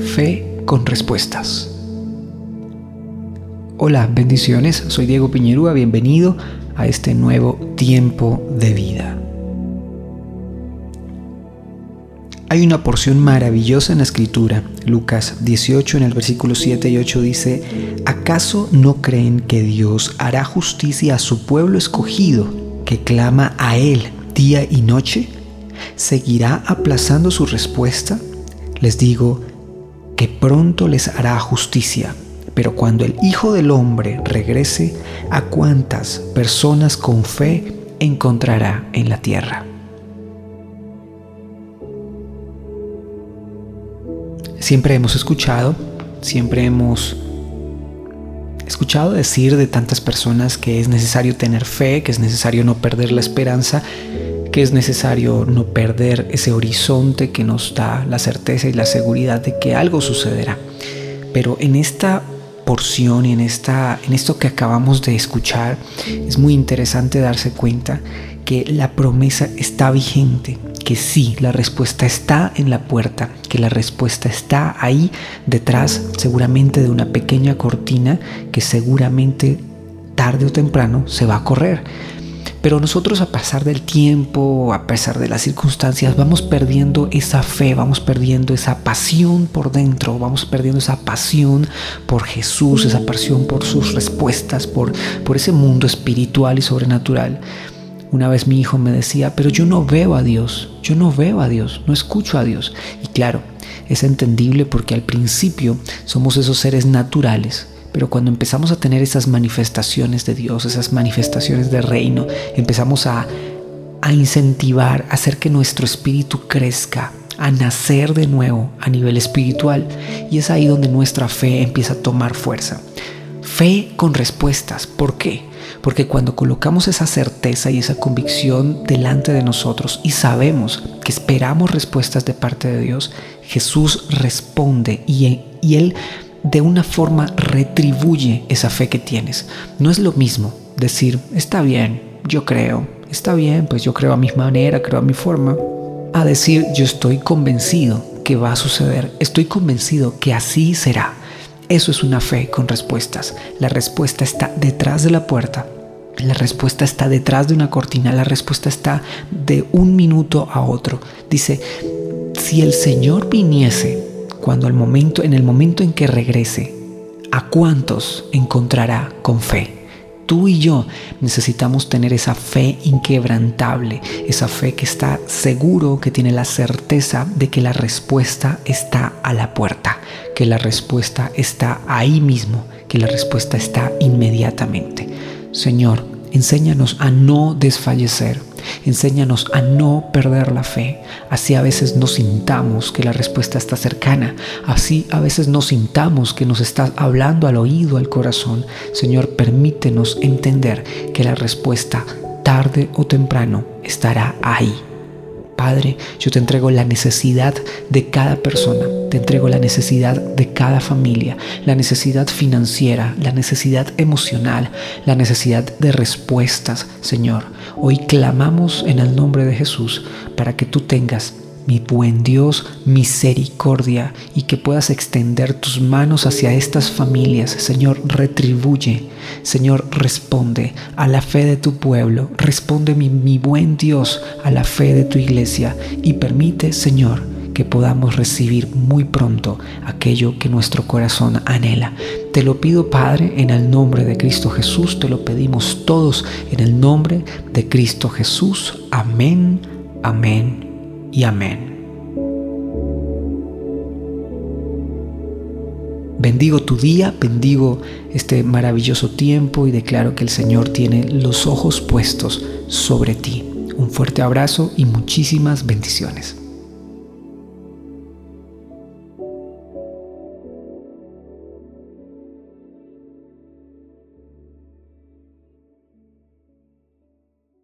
Fe con respuestas. Hola, bendiciones. Soy Diego Piñerúa. Bienvenido a este nuevo tiempo de vida. Hay una porción maravillosa en la escritura. Lucas 18 en el versículo 7 y 8 dice, ¿acaso no creen que Dios hará justicia a su pueblo escogido que clama a Él día y noche? ¿Seguirá aplazando su respuesta? Les digo que pronto les hará justicia. Pero cuando el Hijo del Hombre regrese, ¿a cuántas personas con fe encontrará en la tierra? Siempre hemos escuchado, siempre hemos escuchado decir de tantas personas que es necesario tener fe, que es necesario no perder la esperanza, que es necesario no perder ese horizonte que nos da la certeza y la seguridad de que algo sucederá. Pero en esta porción en, esta, en esto que acabamos de escuchar, es muy interesante darse cuenta que la promesa está vigente, que sí, la respuesta está en la puerta, que la respuesta está ahí detrás seguramente de una pequeña cortina que seguramente tarde o temprano se va a correr. Pero nosotros a pasar del tiempo, a pesar de las circunstancias, vamos perdiendo esa fe, vamos perdiendo esa pasión por dentro, vamos perdiendo esa pasión por Jesús, esa pasión por sus respuestas, por, por ese mundo espiritual y sobrenatural. Una vez mi hijo me decía, pero yo no veo a Dios, yo no veo a Dios, no escucho a Dios. Y claro, es entendible porque al principio somos esos seres naturales, pero cuando empezamos a tener esas manifestaciones de Dios, esas manifestaciones de reino, empezamos a, a incentivar, a hacer que nuestro espíritu crezca, a nacer de nuevo a nivel espiritual. Y es ahí donde nuestra fe empieza a tomar fuerza. Fe con respuestas. ¿Por qué? Porque cuando colocamos esa certeza y esa convicción delante de nosotros y sabemos que esperamos respuestas de parte de Dios, Jesús responde y, y Él de una forma retribuye esa fe que tienes. No es lo mismo decir, está bien, yo creo, está bien, pues yo creo a mi manera, creo a mi forma, a decir, yo estoy convencido que va a suceder, estoy convencido que así será. Eso es una fe con respuestas. La respuesta está detrás de la puerta. La respuesta está detrás de una cortina. La respuesta está de un minuto a otro. Dice, si el Señor viniese cuando el momento, en el momento en que regrese, ¿a cuántos encontrará con fe? tú y yo necesitamos tener esa fe inquebrantable, esa fe que está seguro, que tiene la certeza de que la respuesta está a la puerta, que la respuesta está ahí mismo, que la respuesta está inmediatamente. Señor, enséñanos a no desfallecer Enséñanos a no perder la fe. Así a veces nos sintamos que la respuesta está cercana. Así a veces nos sintamos que nos está hablando al oído, al corazón. Señor, permítenos entender que la respuesta tarde o temprano estará ahí. Padre, yo te entrego la necesidad de cada persona, te entrego la necesidad de cada familia, la necesidad financiera, la necesidad emocional, la necesidad de respuestas, Señor. Hoy clamamos en el nombre de Jesús para que tú tengas mi buen Dios, misericordia y que puedas extender tus manos hacia estas familias. Señor, retribuye. Señor, responde a la fe de tu pueblo. Responde, mi, buen Dios, a la fe de tu iglesia. Y permite, Señor, que podamos recibir muy pronto aquello que nuestro corazón anhela. Te lo pido, Padre, en el nombre de Cristo Jesús. Te lo pedimos todos en el nombre de Cristo Jesús. Amén, amén y amén. Bendigo tu día, bendigo este maravilloso tiempo y declaro que el Señor tiene los ojos puestos sobre ti. Un fuerte abrazo y muchísimas bendiciones.